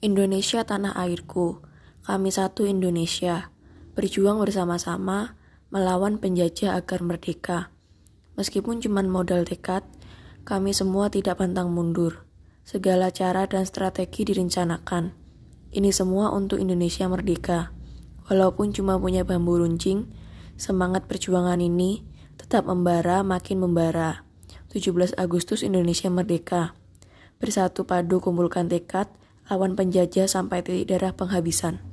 Indonesia tanah airku, kami satu Indonesia, berjuang bersama-sama melawan penjajah agar merdeka. Meskipun cuma modal tekad, kami semua tidak pantang mundur. Segala cara dan strategi direncanakan. Ini semua untuk Indonesia merdeka. Walaupun cuma punya bambu runcing, semangat perjuangan ini tetap membara makin membara. 17 Agustus Indonesia Merdeka. Bersatu padu kumpulkan tekad, lawan penjajah sampai titik darah penghabisan.